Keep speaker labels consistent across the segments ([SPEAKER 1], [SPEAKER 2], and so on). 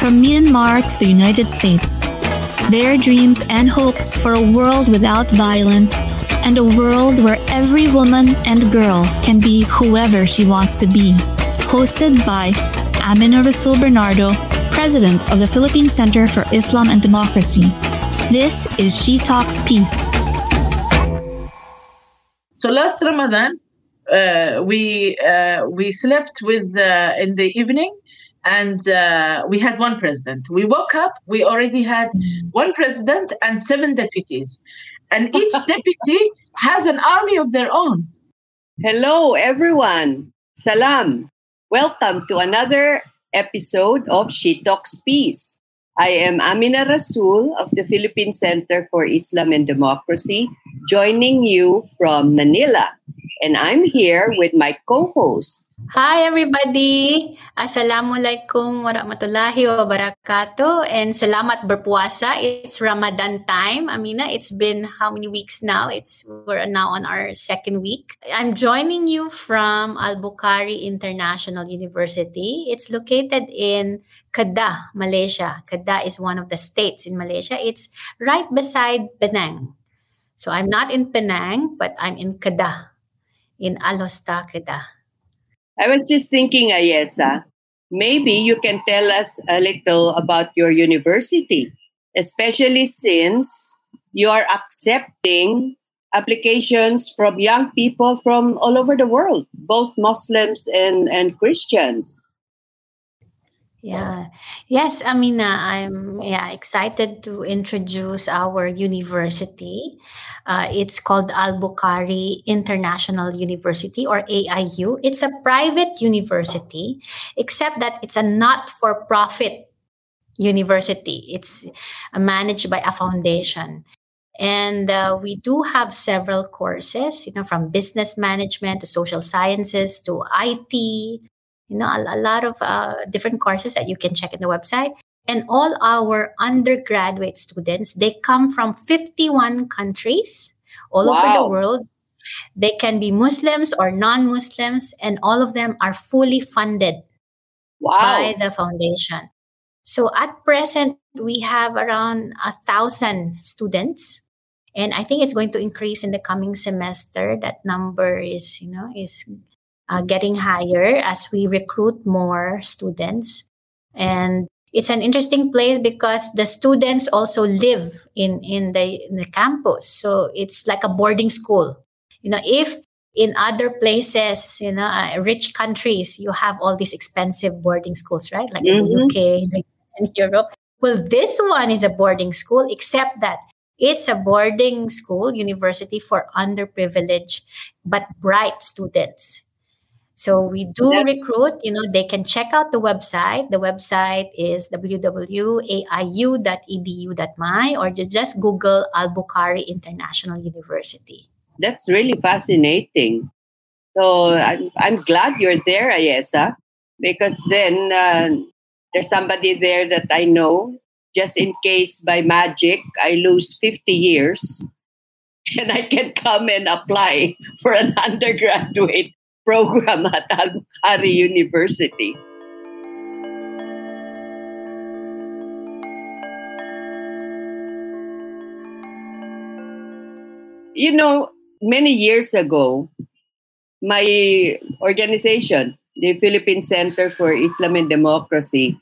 [SPEAKER 1] from Myanmar to the United States. Their dreams and hopes for a world without violence and a world where every woman and girl can be whoever she wants to be. Hosted by Amina Rasul Bernardo, President of the Philippine Center for Islam and Democracy. This is She Talks Peace.
[SPEAKER 2] So last Ramadan, uh, we uh, we slept with uh, in the evening, and uh, we had one president. We woke up, we already had one president and seven deputies, and each deputy has an army of their own.
[SPEAKER 3] Hello, everyone. Salam. Welcome to another episode of She Talks Peace. I am Amina Rasul of the Philippine Center for Islam and Democracy, joining you from Manila. And I'm here with my co host,
[SPEAKER 4] Hi everybody! Assalamualaikum warahmatullahi wabarakatuh and selamat berpuasa. It's Ramadan time. Amina, it's been how many weeks now? It's we're now on our second week. I'm joining you from Al-Bukhari International University. It's located in Kedah, Malaysia. Kedah is one of the states in Malaysia. It's right beside Penang. So I'm not in Penang, but I'm in Kedah, in Alor Setar, Kedah.
[SPEAKER 3] I was just thinking, Ayesah, maybe you can tell us a little about your university, especially since you are accepting applications from young people from all over the world, both Muslims and, and Christians.
[SPEAKER 4] Yeah. Yes, Amina, I'm yeah excited to introduce our university. Uh, it's called Al Bukhari International University or AIU. It's a private university, except that it's a not-for-profit university. It's uh, managed by a foundation. And uh, we do have several courses, you know, from business management to social sciences to IT, you know a, a lot of uh, different courses that you can check in the website and all our undergraduate students they come from 51 countries all wow. over the world they can be muslims or non-muslims and all of them are fully funded wow. by the foundation so at present we have around a thousand students and i think it's going to increase in the coming semester that number is you know is uh, getting higher as we recruit more students. And it's an interesting place because the students also live in, in, the, in the campus. So it's like a boarding school. You know, if in other places, you know, uh, rich countries, you have all these expensive boarding schools, right? Like mm-hmm. in the UK, like in Europe. Well, this one is a boarding school, except that it's a boarding school university for underprivileged but bright students. So we do recruit, you know, they can check out the website. The website is www.aiu.edu.my or just, just Google Al Bukhari International University.
[SPEAKER 3] That's really fascinating. So I'm, I'm glad you're there, Ayesah, because then uh, there's somebody there that I know. Just in case by magic I lose 50 years and I can come and apply for an undergraduate program at Al Bukhari University. You know, many years ago, my organization, the Philippine Center for Islam and Democracy,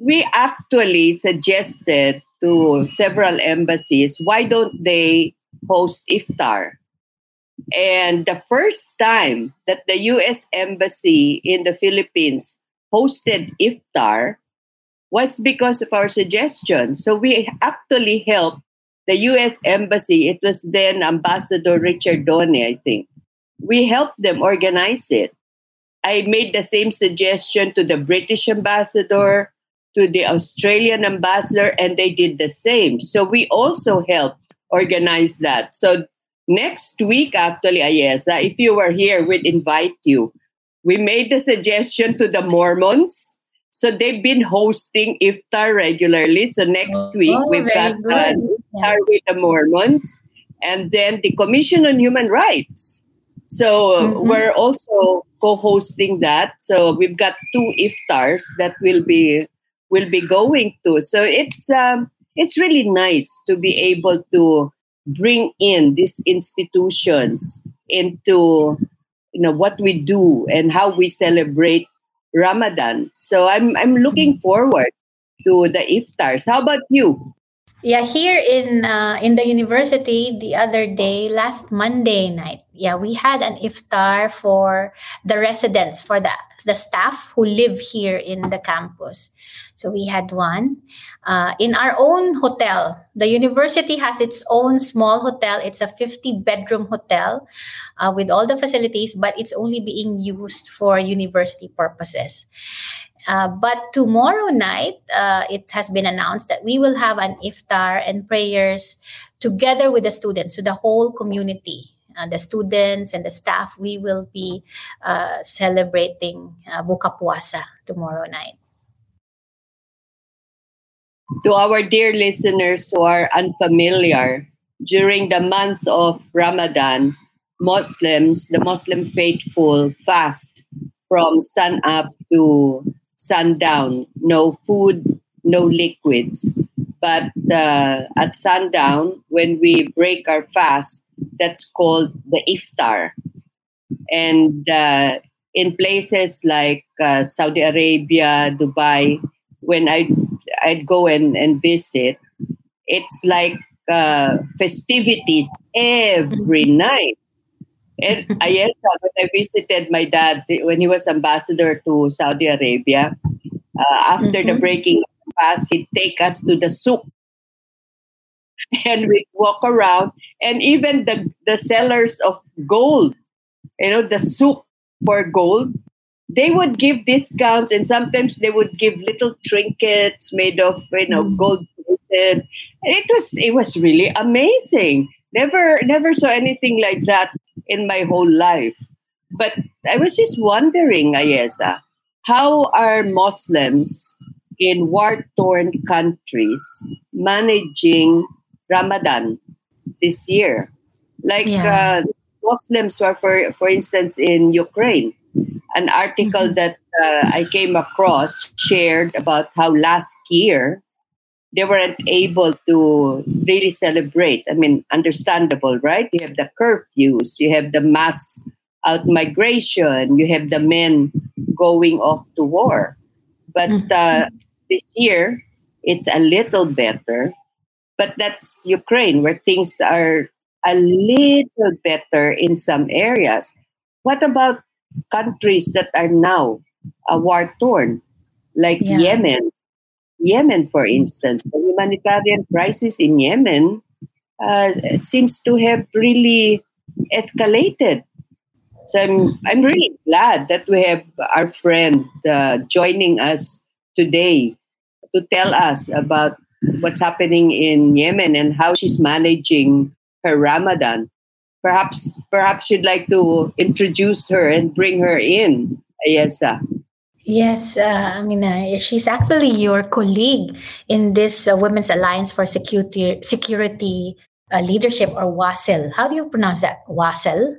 [SPEAKER 3] we actually suggested to several embassies why don't they host iftar and the first time that the US embassy in the Philippines hosted iftar was because of our suggestion so we actually helped the US embassy it was then ambassador Ricciardone I think we helped them organize it I made the same suggestion to the British ambassador to the Australian ambassador, and they did the same. So we also helped organize that. So next week, actually, Ayesah, if you were here, we'd invite you. We made the suggestion to the Mormons. So they've been hosting iftar regularly. So next oh, week we've got uh, iftar with the Mormons, and then the Commission on Human Rights. So mm-hmm. we're also co-hosting that. So we've got two iftars that will be will be going to. So it's um, it's really nice to be able to bring in these institutions into you know what we do and how we celebrate Ramadan. So I'm I'm looking forward to the iftars. How about you?
[SPEAKER 4] Yeah, here in uh, in the university the other day, last Monday night, yeah, we had an iftar for the residents, for the the staff who live here in the campus. So we had one uh, in our own hotel. The university has its own small hotel. It's a 50 bedroom hotel uh, with all the facilities, but it's only being used for university purposes. Uh, but tomorrow night, uh, it has been announced that we will have an iftar and prayers together with the students, so the whole community. Uh, the students and the staff, we will be uh, celebrating uh, Buka Puasa tomorrow night.
[SPEAKER 3] To our dear listeners who are unfamiliar, during the month of Ramadan, Muslims, the Muslim faithful, fast from sun up to sundown, no food, no liquids. But uh, at sundown, when we break our fast, that's called the iftar. And uh, in places like uh, Saudi Arabia, Dubai, when I I'd go and, and visit, it's like uh, festivities every night. And I yes, when I visited my dad when he was ambassador to Saudi Arabia, uh, after mm-hmm. the breaking of the fast, he'd take us to the souk. And we'd walk around, and even the, the sellers of gold, you know, the souk for gold, they would give discounts, and sometimes they would give little trinkets made of, you know, mm. gold. It was it was really amazing. Never never saw anything like that in my whole life. But I was just wondering, Ayesah, how are Muslims in war torn countries managing Ramadan this year? Like yeah. uh, Muslims were, for, for instance, in Ukraine. An article mm-hmm. that uh, I came across shared about how last year they weren't able to really celebrate. I mean, understandable, right? You have the curfews, you have the mass out migration, you have the men going off to war. But mm-hmm. uh, this year, it's a little better. But that's Ukraine, where things are a little better in some areas. What about countries that are now uh, war torn, like yeah. Yemen? Yemen, for instance, the humanitarian crisis in Yemen uh, seems to have really escalated. So I'm, I'm really glad that we have our friend uh, joining us today to tell us about what's happening in Yemen and how she's managing her Ramadan. Perhaps, perhaps you'd like to introduce her and bring her in, Ayesah.
[SPEAKER 4] Yes, uh, I mean, uh, she's actually your colleague in this uh, Women's Alliance for Security Security uh, Leadership, or WASL. How do you pronounce that? WASL.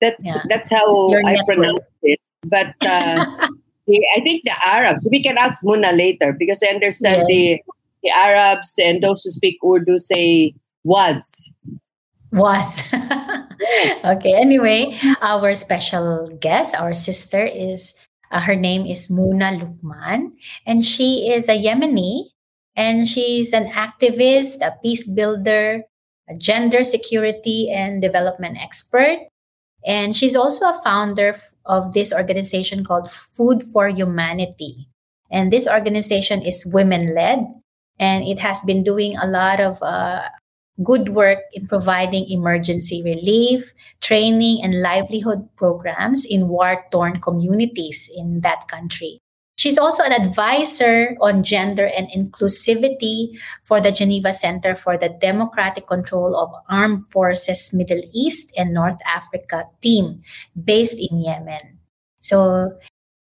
[SPEAKER 3] That's yeah. that's how your I network. pronounce it. But uh, I think the Arabs. We can ask Muna later because I understand yes. the the Arabs and those who speak Urdu say was.
[SPEAKER 4] Was. okay, anyway, our special guest, our sister, is uh, her name is Muna Luqman, and she is a Yemeni, and she's an activist, a peace builder, a gender security and development expert. And she's also a founder of this organization called Food for Humanity. And this organization is women led, and it has been doing a lot of uh, good work in providing emergency relief, training, and livelihood programs in war torn communities in that country. She's also an advisor on gender and inclusivity for the Geneva Center for the Democratic Control of Armed Forces Middle East and North Africa team based in Yemen. So,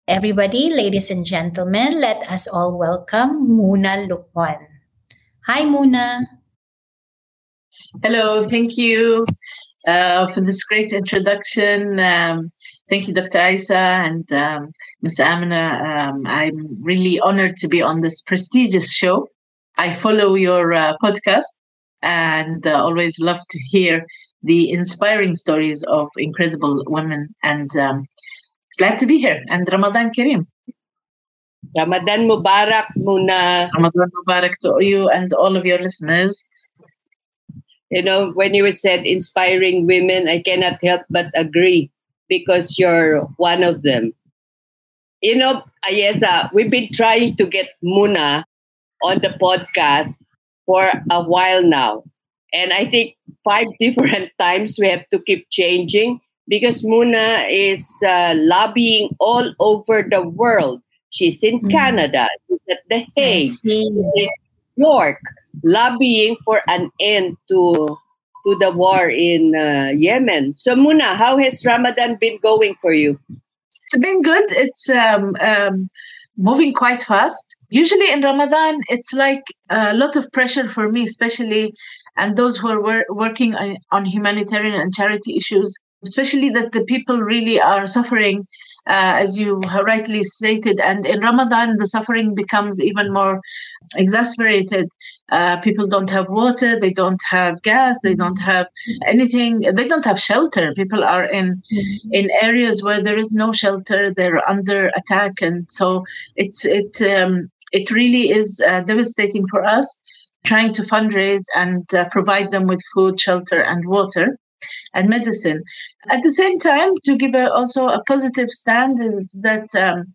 [SPEAKER 4] everybody, ladies and gentlemen, let us all welcome Muna Luqman. Hi, Muna.
[SPEAKER 2] Hello, thank you uh, for this great introduction. Um, thank you, Dr. Isa and um, Ms. Amina. Um, I'm really honored to be on this prestigious show. I follow your uh, podcast and uh, always love to hear the inspiring stories of incredible women. And um, glad to be here. And Ramadan Kareem.
[SPEAKER 3] Ramadan Mubarak muna.
[SPEAKER 2] Ramadan Mubarak to you and all of your listeners
[SPEAKER 3] you know, when you said inspiring women, I cannot help but agree because you're one of them. You know, Ayesah, we've been trying to get Muna on the podcast for a while now. And I think five different times we have to keep changing because Muna is uh, lobbying all over the world. She's in mm. Canada, she's at The Hague, she's in New York, lobbying for an end to to the war in uh, Yemen. So Muna, how has Ramadan been going for you?
[SPEAKER 2] It's been good. It's um, um, moving quite fast. Usually in Ramadan, it's like a lot of pressure for me, especially and those who are wor- working on humanitarian and charity issues, especially that the people really are suffering uh, as you rightly stated. And in Ramadan, the suffering becomes even more exasperated. Uh, people don't have water, they don't have gas, they don't have anything, they don't have shelter. People are in in areas where there is no shelter, they're under attack, and so it's it um, it really is uh, devastating for us. Trying to fundraise and uh, provide them with food, shelter, and water and medicine. At the same time, to give a, also a positive stand is that um,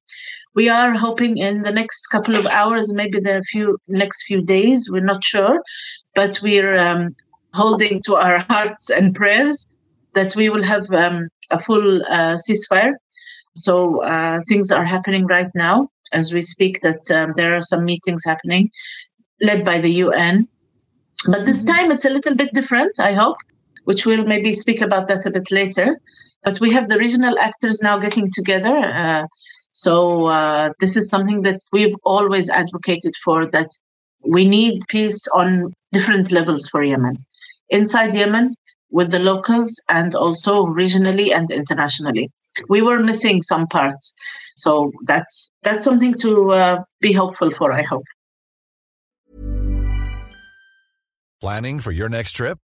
[SPEAKER 2] we are hoping in the next couple of hours, maybe the few next few days, we're not sure, but we're um, holding to our hearts and prayers that we will have um, a full uh, ceasefire. So uh, things are happening right now as we speak. That um, there are some meetings happening, led by the UN. But this mm-hmm. time it's a little bit different. I hope which we'll maybe speak about that a bit later. But we have the regional actors now getting together. Uh, so uh, this is something that we've always advocated for that we need peace on different levels for Yemen. Inside Yemen, with the locals, and also regionally and internationally. We were missing some parts. So that's that's something to uh, be hopeful for, I hope.
[SPEAKER 5] Planning for your next trip?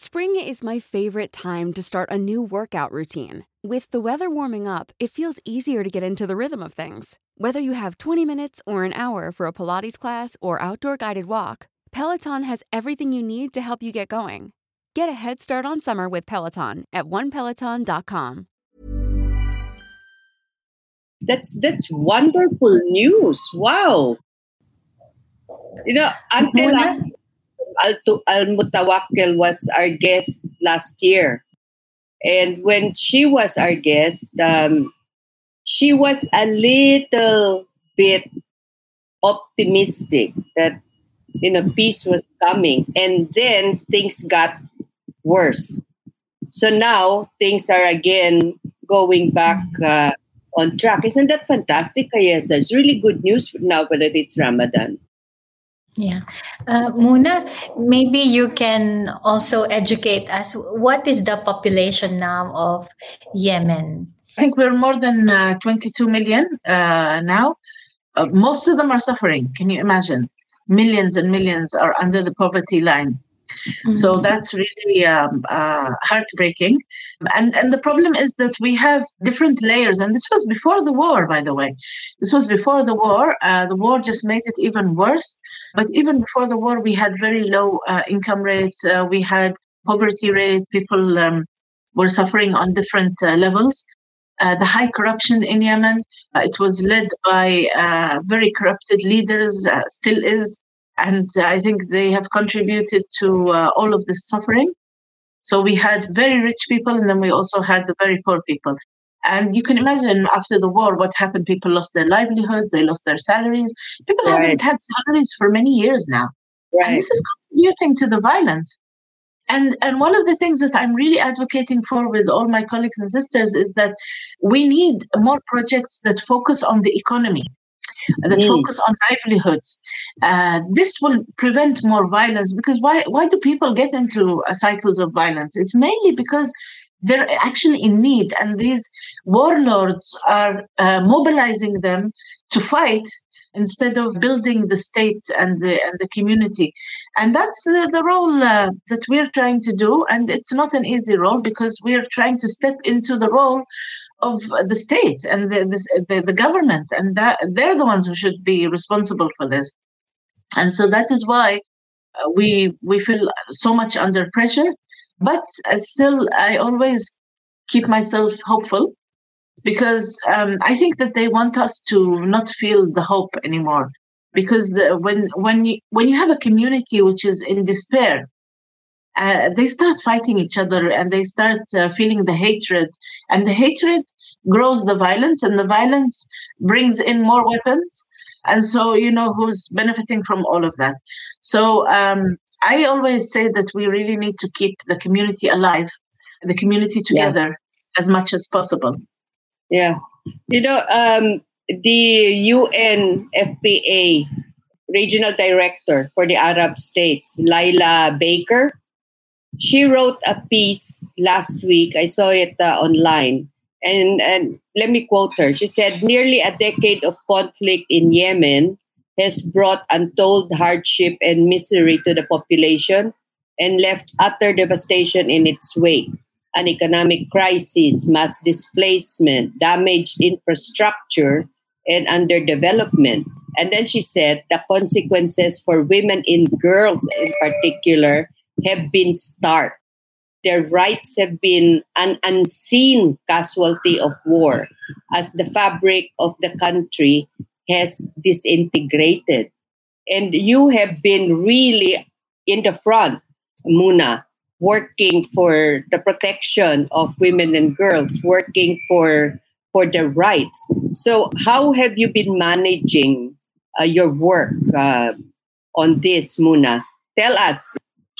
[SPEAKER 6] Spring is my favorite time to start a new workout routine. With the weather warming up, it feels easier to get into the rhythm of things. Whether you have 20 minutes or an hour for a Pilates class or outdoor guided walk, Peloton has everything you need to help you get going. Get a head start on summer with Peloton at onepeloton.com.
[SPEAKER 3] That's that's wonderful news. Wow. You know, until Al, Al Mutawakkil was our guest last year. And when she was our guest, um, she was a little bit optimistic that you know peace was coming and then things got worse So now things are again going back uh, on track. Isn't that fantastic, Ayesah? It's really good news now that it's Ramadan.
[SPEAKER 4] Yeah. Uh, Muna, maybe you can also educate us. What is the population now of Yemen?
[SPEAKER 2] I think we're more than uh, 22 million uh, now. Uh, most of them are suffering. Can you imagine? Millions and millions are under the poverty line. Mm-hmm. So that's really um, uh, heartbreaking. And and the problem is that we have different layers. And this was before the war, by the way. This was before the war. Uh, the war just made it even worse. But even before the war, we had very low uh, income rates. Uh, we had poverty rates. People um, were suffering on different uh, levels. Uh, the high corruption in Yemen. Uh, it was led by uh, very corrupted leaders, still is and I think they have contributed to uh, all of this suffering. So we had very rich people, and then we also had the very poor people. And you can imagine after the war what happened. People lost their livelihoods, they lost their salaries. People right. haven't had salaries for many years now. Right. And this is contributing to the violence. And and one of the things that I'm really advocating for with all my colleagues and sisters is that we need more projects that focus on the economy that mm. focus on livelihoods. Uh, this will prevent more violence because why, why do people get into uh, cycles of violence? It's mainly because they're actually in need, and these warlords are uh, mobilizing them to fight instead of building the state and the and the community and that's uh, the role uh, that we're trying to do and it's not an easy role because we're trying to step into the role of the state and the, the, the government, and that they're the ones who should be responsible for this. And so that is why uh, we we feel so much under pressure. But uh, still, I always keep myself hopeful because um, I think that they want us to not feel the hope anymore. Because the, when when you when you have a community which is in despair, uh, they start fighting each other and they start uh, feeling the hatred. And the hatred grows the violence and the violence brings in more weapons. And so you know who's benefiting from all of that? So um, i always say that we really need to keep the community alive the community together yeah. as much as possible.
[SPEAKER 3] Yeah. You know um, the unfpa regional director for the arab states laila baker she wrote a piece last week. I saw it uh, online. And, and let me quote her. She said, Nearly a decade of conflict in Yemen has brought untold hardship and misery to the population and left utter devastation in its wake. An economic crisis, mass displacement, damaged infrastructure, and underdevelopment. And then she said the consequences for women and girls in particular have been starved. Their rights have been an unseen casualty of war as the fabric of the country has disintegrated. And you have been really in the front, Muna, working for the protection of women and girls, working for for their rights. So, how have you been managing uh, your work uh, on this, Muna? Tell us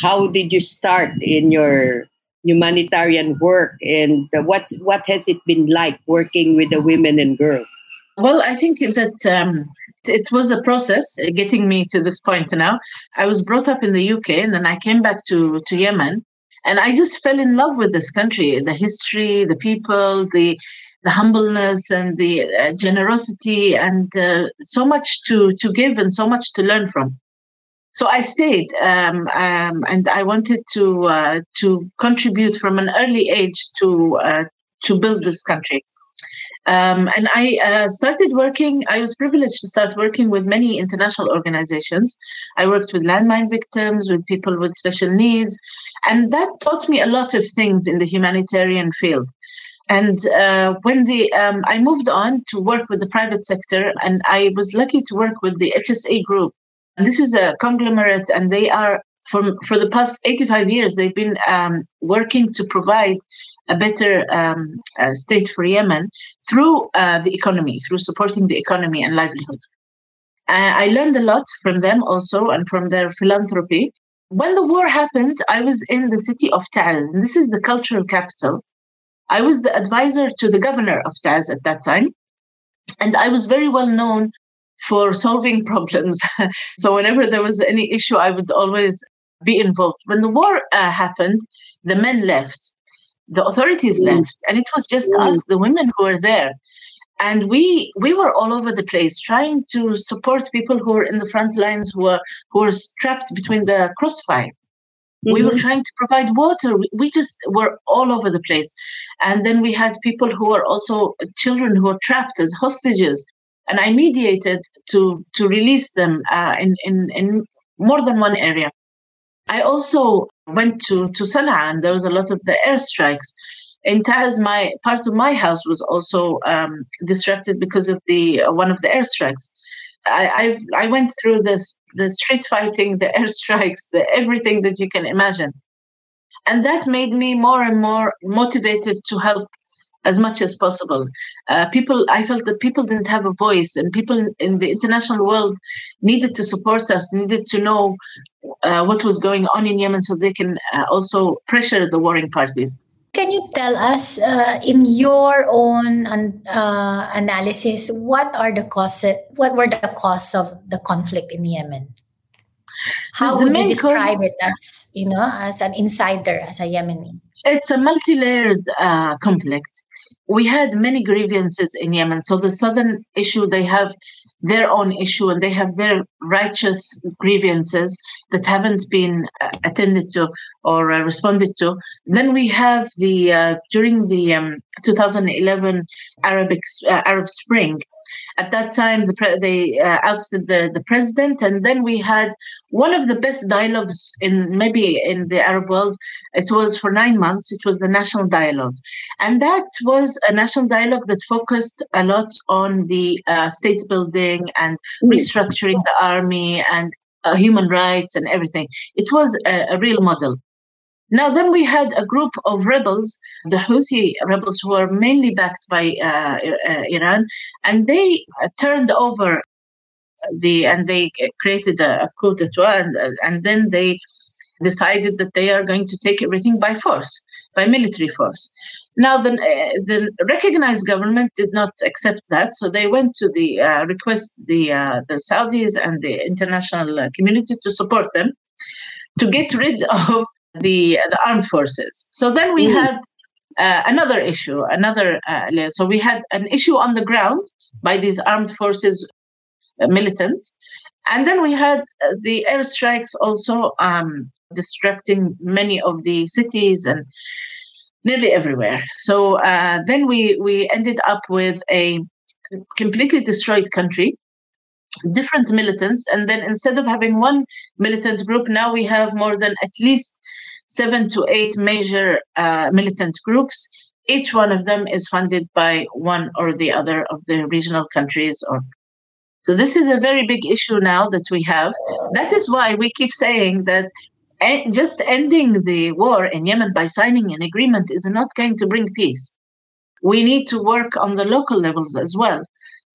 [SPEAKER 3] how did you start in your humanitarian work? And what's what has it been like working with the women and girls?
[SPEAKER 2] Well i think that um, it was a process uh, getting me to this point now. I was brought up in the uk and then i came back to to yemen and i just fell in love with this country the history the people the the humbleness and the uh, generosity and uh, so much to to give and so much to learn from so I stayed, um, um, and I wanted to uh, to contribute from an early age to uh, to build this country. Um, and I uh, started working. I was privileged to start working with many international organizations. I worked with landmine victims, with people with special needs, and that taught me a lot of things in the humanitarian field. And uh, when the um, I moved on to work with the private sector, and I was lucky to work with the HSA group, this is a conglomerate, and they are for for the past 85 years they've been um, working to provide a better um, uh, state for Yemen through uh, the economy, through supporting the economy and livelihoods. Uh, I learned a lot from them also and from their philanthropy. when the war happened, I was in the city of Taiz, and this is the cultural capital. I was the advisor to the governor of Taiz at that time, and I was very well known for solving problems. so whenever there was any issue, I would always be involved. When the war uh, happened, the men left, the authorities mm. left, and it was just mm. us, the women, who were there. And we we were all over the place trying to support people who were in the front lines who were who were trapped between the crossfire. Mm-hmm. We were mm-hmm. trying to provide water. We, we just were all over the place. And then we had people who were also children who were trapped as hostages. And I mediated to to release them uh, in, in, in more than one area. I also went to, to Sana'a and there was a lot of the airstrikes. In Taiz, my part of my house was also um, disrupted because of the uh, one of the airstrikes. I I've, i went through this the street fighting, the airstrikes, the everything that you can imagine, and that made me more and more motivated to help as much as possible. Uh, people, I felt that people didn't have a voice, and people in the international world needed to support us, needed to know uh, what was going on in Yemen, so they can uh, also pressure the warring parties.
[SPEAKER 4] Can you tell us, uh, in your own uh, analysis, what are the causes? What were the causes of the conflict in Yemen? How would you describe cause, it as, you know, as an insider, as a Yemeni?
[SPEAKER 2] It's a multi-layered uh, conflict. We had many grievances in Yemen. So the southern issue, they have their own issue and they have their righteous grievances that haven't been uh, attended to or uh, responded to. Then we have the uh, during the um, 2011 Arabic uh, Arab Spring, at that time, the pre- they uh, ousted the, the president, and then we had one of the best dialogues in maybe in the Arab world. It was for nine months. It was the national dialogue, and that was a national dialogue that focused a lot on the uh, state building and mm. restructuring the army and uh, human rights and everything. It was a, a real model. Now, then we had a group of rebels, the Houthi rebels, who were mainly backed by uh, uh, Iran, and they uh, turned over the and they created a, a coup d'etat, and, and then they decided that they are going to take everything by force, by military force. Now, the, uh, the recognized government did not accept that, so they went to the uh, request the uh, the Saudis and the international community to support them to get rid of the the armed forces. So then we mm. had uh, another issue, another uh, so we had an issue on the ground by these armed forces uh, militants, and then we had uh, the airstrikes also um, destructing many of the cities and nearly everywhere. So uh, then we we ended up with a completely destroyed country different militants and then instead of having one militant group now we have more than at least seven to eight major uh, militant groups. Each one of them is funded by one or the other of the regional countries or so this is a very big issue now that we have. That is why we keep saying that just ending the war in yemen by signing an agreement is not going to bring peace. We need to work on the local levels as well.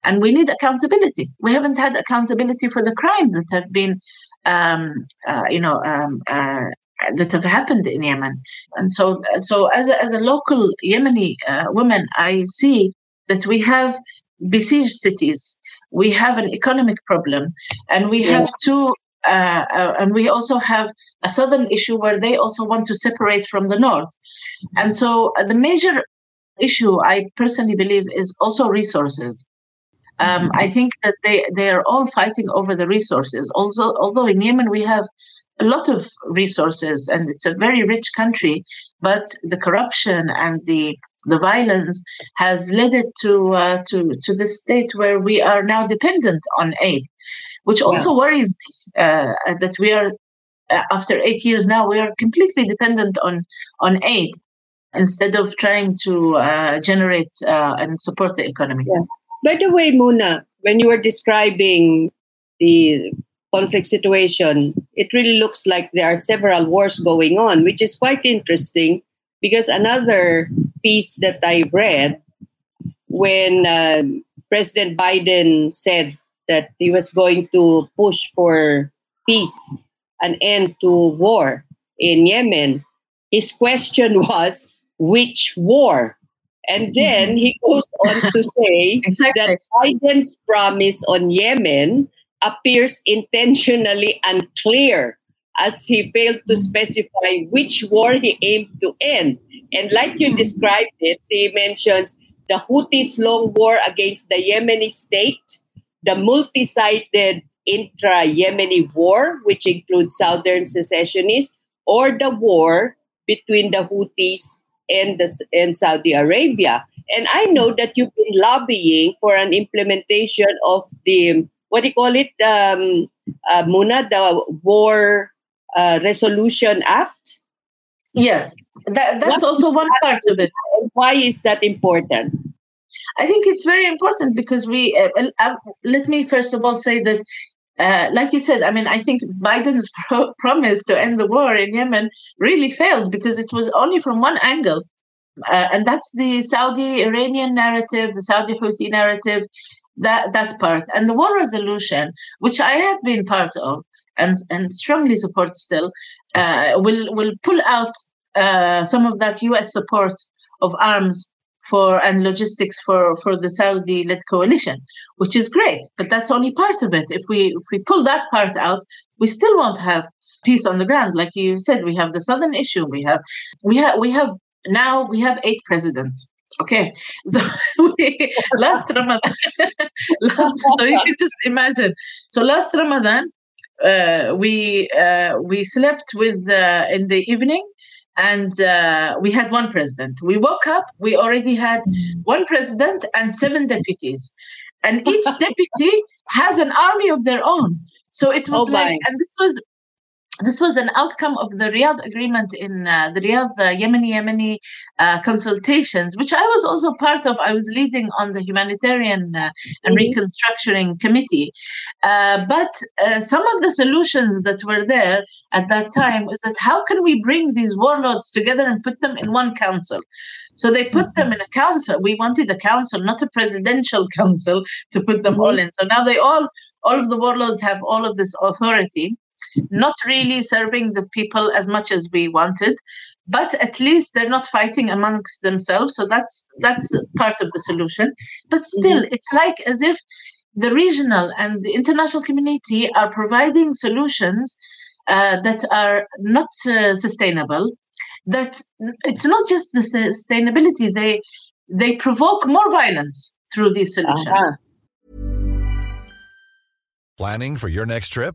[SPEAKER 2] And we need accountability. We haven't had accountability for the crimes that have been, um, uh, you know, um, uh, that have happened in Yemen. And so, so as a, as a local Yemeni uh, woman, I see that we have besieged cities. We have an economic problem, and we have two. Uh, uh, and we also have a southern issue where they also want to separate from the north. And so uh, the major issue, I personally believe, is also resources. Um, I think that they they are all fighting over the resources. Also, although in Yemen we have a lot of resources and it's a very rich country, but the corruption and the the violence has led it to uh, to to the state where we are now dependent on aid, which also yeah. worries me uh, that we are uh, after eight years now we are completely dependent on on aid instead of trying to uh, generate uh, and support the economy.
[SPEAKER 3] Yeah. By the way, Muna, when you were describing the conflict situation, it really looks like there are several wars going on, which is quite interesting because another piece that I read when uh, President Biden said that he was going to push for peace, an end to war in Yemen, his question was, which war? And then he goes on to say
[SPEAKER 2] Exactly.
[SPEAKER 3] that Biden's promise on Yemen appears intentionally unclear as he failed to specify which war he aimed to end. And like you described it, he mentions the Houthis' long war against the Yemeni state, the multi sided intra Yemeni war, which includes southern secessionists, or the war between the Houthis and, the, and Saudi Arabia. And I know that you've been lobbying for an implementation of the, what do you call it, um, uh, Muna, the War uh, Resolution Act.
[SPEAKER 2] Yes, that, that's
[SPEAKER 3] What
[SPEAKER 2] also one part of it.
[SPEAKER 3] Why is that important?
[SPEAKER 2] I think it's very important because we, uh, uh, uh, let me first of all say that, uh, like you said, I mean, I think Biden's pro- promise to end the war in Yemen really failed because it was only from one angle. Uh, and that's the Saudi Iranian narrative, the Saudi Houthi narrative, that, that part. And the war resolution, which I have been part of and, and strongly support still, uh, will, will pull out uh, some of that US support of arms for and logistics for for the Saudi-led coalition, which is great. But that's only part of it. If we if we pull that part out, we still won't have peace on the ground. Like you said, we have the southern issue. We have we have we have now we have eight presidents. Okay, so we, last Ramadan, last, so you can just imagine. So last Ramadan, uh, we uh, we slept with uh, in the evening and uh, we had one president. We woke up, we already had one president and seven deputies. And each deputy has an army of their own. So it was
[SPEAKER 3] Oh
[SPEAKER 2] like, and this was this was an outcome of the Riyadh agreement in uh, the Riyadh uh, Yemeni Yemeni uh, consultations, which I was also part of. I was leading on the humanitarian uh, and
[SPEAKER 3] Mhm.
[SPEAKER 2] reconstructing committee. Uh, but uh, some of the solutions that were there at that time is that how can we bring these warlords together and put them in one council? So they put them in a council. We wanted a council, not a presidential council, to put them all in. So now they all, all of the warlords have all of this authority, not really serving the people as much as we wanted, but at least they're not fighting amongst themselves. So that's that's part of the solution. But still, it's like as if the regional and the international community are providing solutions uh, that are not uh, sustainable. That it's not just the sustainability; they they provoke more violence through these solutions.
[SPEAKER 3] Uh-huh.
[SPEAKER 5] Planning for your next trip?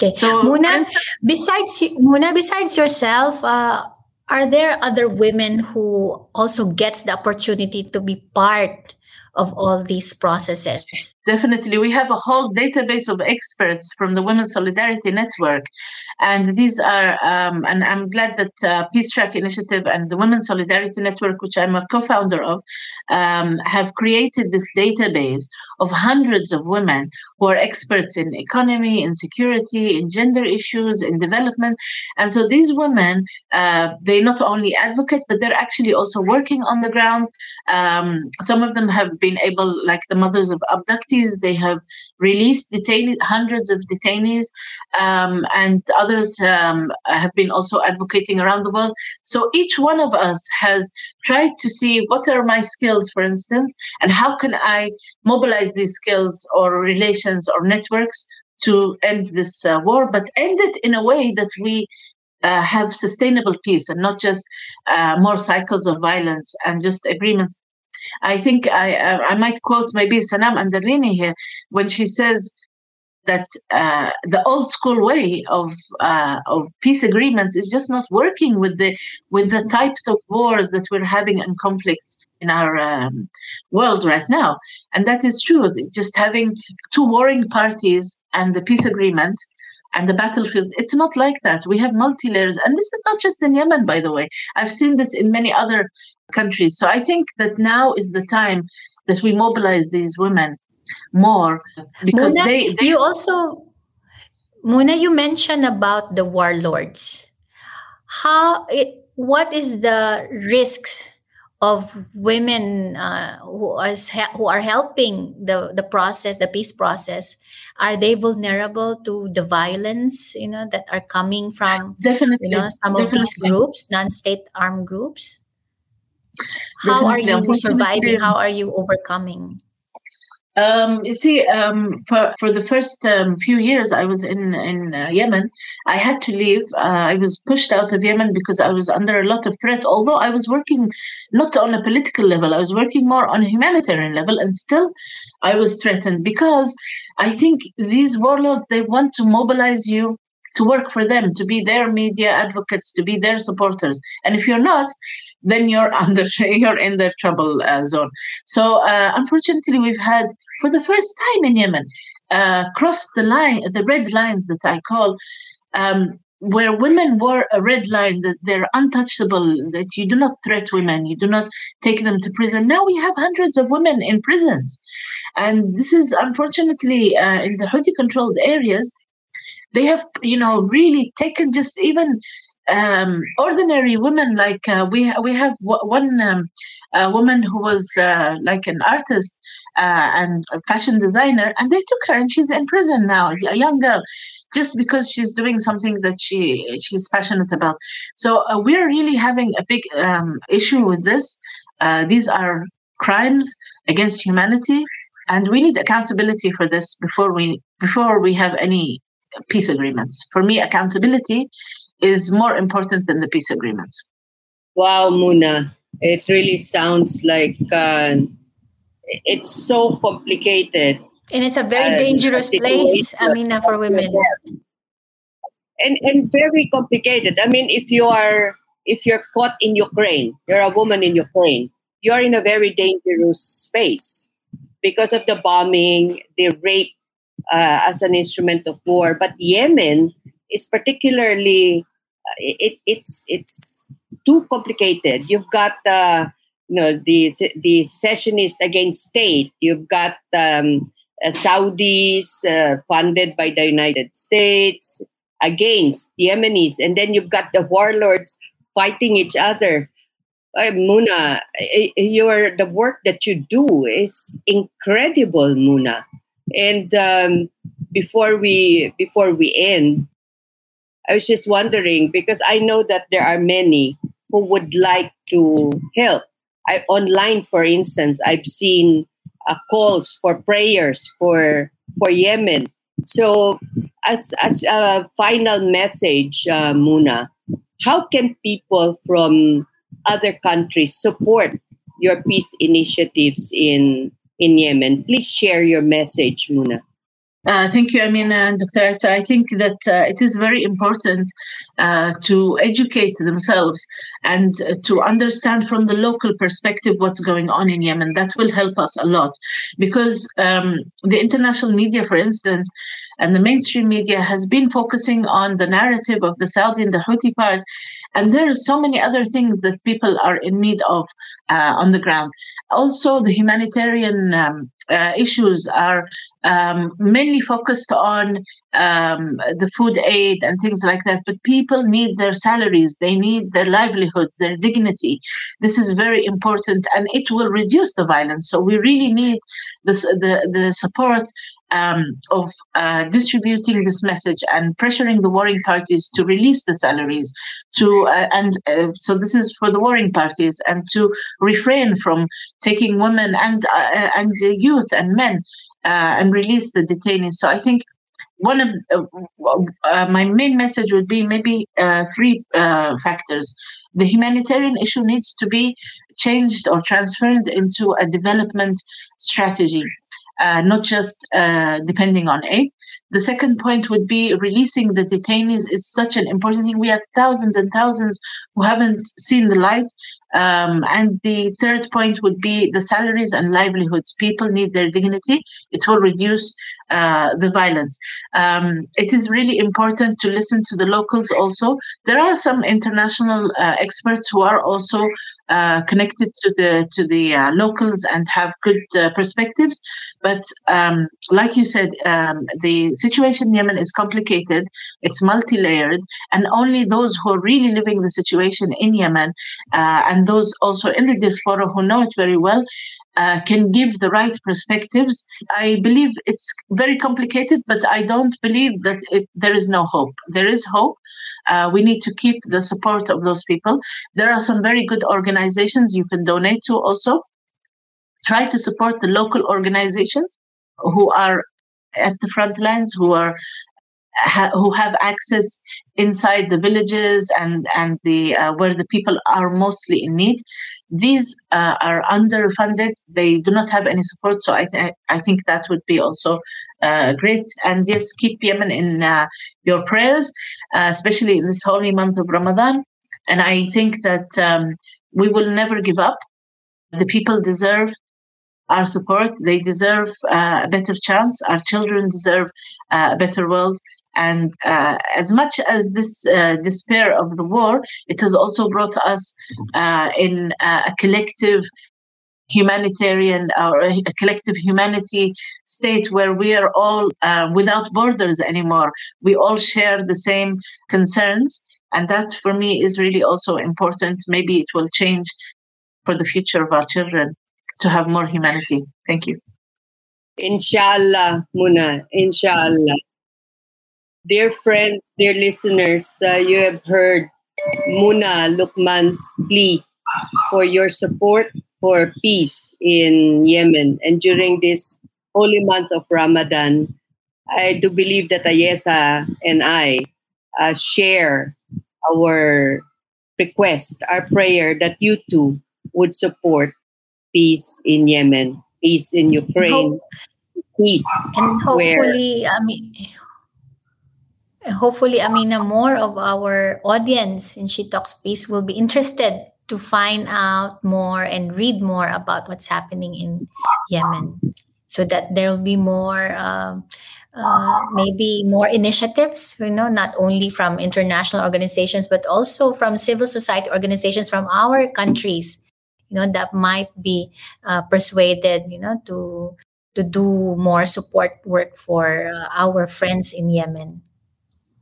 [SPEAKER 4] Okay.
[SPEAKER 2] So,
[SPEAKER 4] Muna, besides Muna, besides yourself, uh, are there other women who also gets the opportunity to be part of all these processes?
[SPEAKER 2] Definitely. We have a whole database of experts from the Women's Solidarity Network. And these are, um, and I'm glad that uh, Peace Track Initiative and the Women's Solidarity Network, which I'm a co founder of, um, have created this database of hundreds of women who are experts in economy, in security, in gender issues, in development. And so these women, uh, they not only advocate, but they're actually also working on the ground. Um, some of them have been able, like the mothers of abductees, they have released detainees, hundreds of detainees, um, and others um, have been also advocating around the world. So each one of us has tried to see what are my skills, for instance, and how can I mobilize these skills or relations or networks to end this uh, war, but end it in a way that we uh, have sustainable peace and not just uh, more cycles of violence and just agreements. I think I uh, I might quote maybe Sanam Anderlini here when she says that uh, the old school way of uh, of peace agreements is just not working with the with the types of wars that we're having and conflicts in our um, world right now, and that is true. Just having two warring parties and the peace agreement and the battlefield. It's not like that. We have multi layers. And this is not just in Yemen, by the way. I've seen this in many other countries. So I think that now is the time that we mobilize these women more because
[SPEAKER 4] Muna,
[SPEAKER 2] they, they
[SPEAKER 4] you also Muna, you mentioned about the warlords. How it what is the risks of women uh, who is who are helping the the process, the peace process? Are they vulnerable to the violence, you know, that are coming from
[SPEAKER 2] definitely
[SPEAKER 4] you know some of these groups, non-state armed groups? How are you surviving? How are you overcoming?
[SPEAKER 2] Um, you see, um, for for the first um, few years I was in in uh, Yemen, I had to leave. Uh, I was pushed out of Yemen because I was under a lot of threat. Although I was working not on a political level, I was working more on a humanitarian level, and still I was threatened because I think these warlords they want to mobilize you to work for them, to be their media advocates, to be their supporters, and if you're not, then you're under you're in the trouble uh, zone. So uh, unfortunately, we've had for the first time in Yemen uh, crossed the line, the red lines that I call. Um, where women were a red line that they're untouchable, that you do not threat women, you do not take them to prison. Now we have hundreds of women in prisons. And this is unfortunately uh, in the Houthi controlled areas, they have, you know, really taken just even um, ordinary women like uh, we we have w- one um, woman who was uh, like an artist uh, and a fashion designer, and they took her, and she's in prison now, a young girl, just because she's doing something that she she's passionate about. So uh, we're really having a big um, issue with this. Uh, these are crimes against humanity, and we need accountability for this before we before we have any peace agreements. For me, accountability is more important than the peace agreements.
[SPEAKER 3] Wow, Muna, it really sounds like uh, it's so complicated.
[SPEAKER 4] And it's a very
[SPEAKER 3] Uh,
[SPEAKER 4] dangerous
[SPEAKER 3] a
[SPEAKER 4] place,
[SPEAKER 3] situation.
[SPEAKER 4] I mean, for women.
[SPEAKER 3] and and very complicated. I mean, if you are if you're caught in Ukraine, you're a woman in Ukraine, you're in a very dangerous space because of the bombing, the rape uh, as an instrument of war. But Yemen is particularly uh, it, it's it's too complicated. You've got uh, you know the the secessionist against state. You've got um, uh, Saudis uh, funded by the United States against the Yemenis, and then you've got the warlords fighting each other. Uh, Muna, eh, eh, your the work that you do is incredible, Muna. And um, before we before we end, I was just wondering because I know that there are many who would like to help. I online, for instance, I've seen uh, calls for prayers for for Yemen. So, as as a final message, uh, Muna, how can people from other countries support your peace initiatives in in Yemen? Please share your message, Muna.
[SPEAKER 2] Uh, thank you, Amina and Dr. Ayesah. I think that uh, it is very important uh, to educate themselves and uh, to understand from the local perspective what's going on in Yemen. That will help us a lot because um, the international media, for instance, and the mainstream media has been focusing on the narrative of the Saudi and the Houthi part. And there are so many other things that people are in need of uh, on the ground. Also, the humanitarian um, uh, issues are um, mainly focused on um, the food aid and things like that. But people need their salaries, they need their livelihoods, their dignity. This is very important, and it will reduce the violence. So we really need this, the the support um, of uh, distributing this message and pressuring the warring parties to release the salaries to uh, and uh, so this is for the warring parties and to refrain from taking women and uh, and youth and men uh, and release the detainees. So i think one of uh, my main message would be maybe three factors. The humanitarian issue needs to be changed or transferred into a development strategy uh, not just uh, depending on aid. The second point would be releasing the detainees is such an important thing. We have thousands and thousands who haven't seen the light. Um, and the third point would be the salaries and livelihoods. People need their dignity. It will reduce uh, the violence. Um, it is really important to listen to the locals also. There are some international uh, experts who are also uh, connected to the to the uh, locals and have good uh, perspectives. But um, like you said, um, the situation in Yemen is complicated. It's multi-layered, and only those who are really living the situation in Yemen uh, and those also in the diaspora who know it very well uh, can give the right perspectives. I believe it's very complicated, but I don't believe that it, there is no hope. There is hope. Uh, we need to keep the support of those people. There are some very good organizations you can donate to also. Try to support the local organizations who are at the front lines, who are ha- who have access inside the villages and and the uh, where the people are mostly in need. These uh, are underfunded; they do not have any support. So I th- I think that would be also uh, great. And just keep Yemen in uh, your prayers, uh, especially in this holy month of Ramadan. And I think that um, we will never give up. The people deserve our support. They deserve uh, a better chance. Our children deserve uh, a better world. And uh, as much as this uh, despair of the war, it has also brought us uh, in a collective humanitarian or a collective humanity state where we are all uh, without borders anymore. We all share the same concerns. And that for me is really also important. Maybe it will change for the future of our children to have more humanity. Thank you.
[SPEAKER 3] Inshallah, Muna. Inshallah. Dear friends, dear listeners, uh, you have heard Muna Luqman's plea for your support for peace in Yemen. And during this holy month of Ramadan, I do believe that Ayesah and I uh, share our request, our prayer that you too would support peace in Yemen, peace in Ukraine, peace.
[SPEAKER 4] And hopefully, where, I mean, hopefully, Amina, more of our audience in She Talks Peace will be interested to find out more and read more about what's happening in Yemen. So that there will be more uh, uh, maybe more initiatives you know not only from international organizations but also from civil society organizations from our countries you know that might be uh, persuaded you know to to do more support work for uh, our friends in Yemen.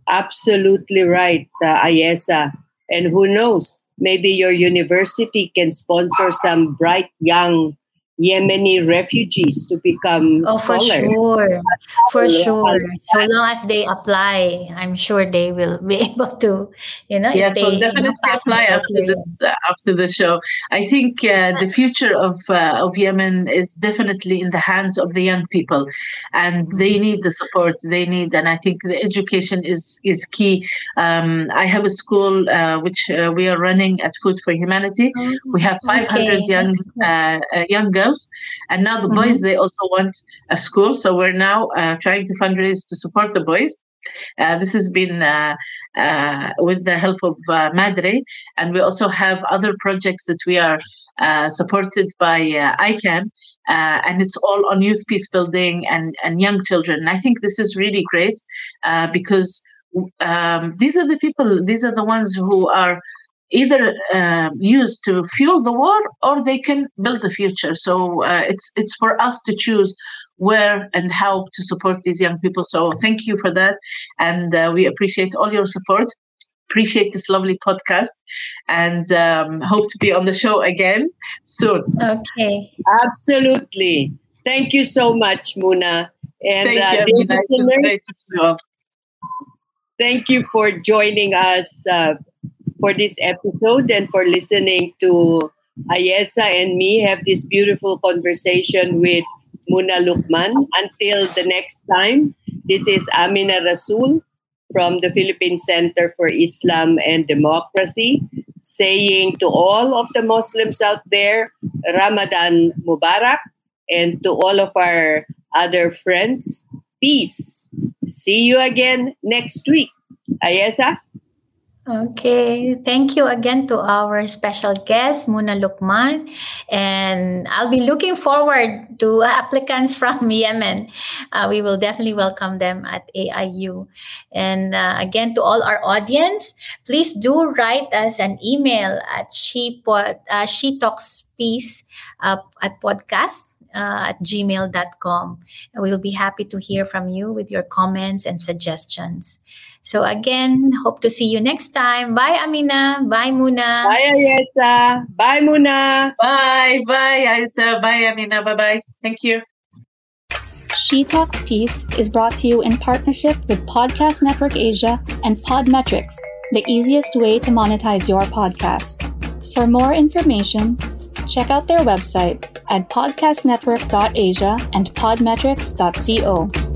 [SPEAKER 3] Absolutely right uh, Ayesah. And who knows maybe your university can sponsor some bright young Yemeni refugees to become
[SPEAKER 4] oh,
[SPEAKER 3] scholars.
[SPEAKER 4] for sure, for sure. So long as they apply, I'm sure they will be able to, you know.
[SPEAKER 2] Yeah, so definitely you know, apply after this uh, after the show. I think uh, the future of uh, of Yemen is definitely in the hands of the young people, and they mm-hmm. need the support they need. And I think the education is is key. Um, I have a school uh, which uh, we are running at Food for Humanity. Oh, we have 500 okay. young uh, young girls girls. And now the mm-hmm. boys, they also want a school. So we're now uh, trying to fundraise to support the boys. Uh, this has been uh, uh, with the help of uh, Madre, and we also have other projects that we are uh, supported by uh, ICAN, and it's all on youth peace building and, and young children. And I think this is really great because um, these are the people, these are the ones who are either uh, used to fuel the war or they can build the future. So uh, it's it's for us to choose where and how to support these young people. So thank you for that, and uh, we appreciate all your support. Appreciate this lovely podcast, and um, hope to be on the show again soon.
[SPEAKER 4] Okay,
[SPEAKER 3] absolutely. Thank you so much, Muna.
[SPEAKER 2] And thank you.
[SPEAKER 3] Listeners, thank you for joining us uh, for this episode and for listening to Ayesah and me have this beautiful conversation with Muna Luqman. Until the next time, this is Amina Rasul from the Philippine Center for Islam and Democracy saying to all of the Muslims out there, Ramadan Mubarak, and to all of our other friends. Peace. See you again next week. Ayesah?
[SPEAKER 4] Okay, thank you again to our special guest, Muna Luqman. And I'll be looking forward to applicants from Yemen. Uh, we will definitely welcome them at AIU. And uh, again, to all our audience, please do write us an email at she, uh, she talks peace uh, at podcast uh, at gmail.com. And we'll be happy to hear from you with your comments and suggestions. So again, hope to see you next time. Bye, Amina. Bye, Muna.
[SPEAKER 3] Bye, Ayesah. Bye, Muna.
[SPEAKER 2] Bye, bye, Ayesah. Bye, Amina. Bye, bye. Thank you.
[SPEAKER 1] She Talks Peace is brought to you in partnership with Podcast Network Asia and Podmetrics, the easiest way to monetize your podcast. For more information, check out their website at podcastnetwork.asia and podmetrics.co.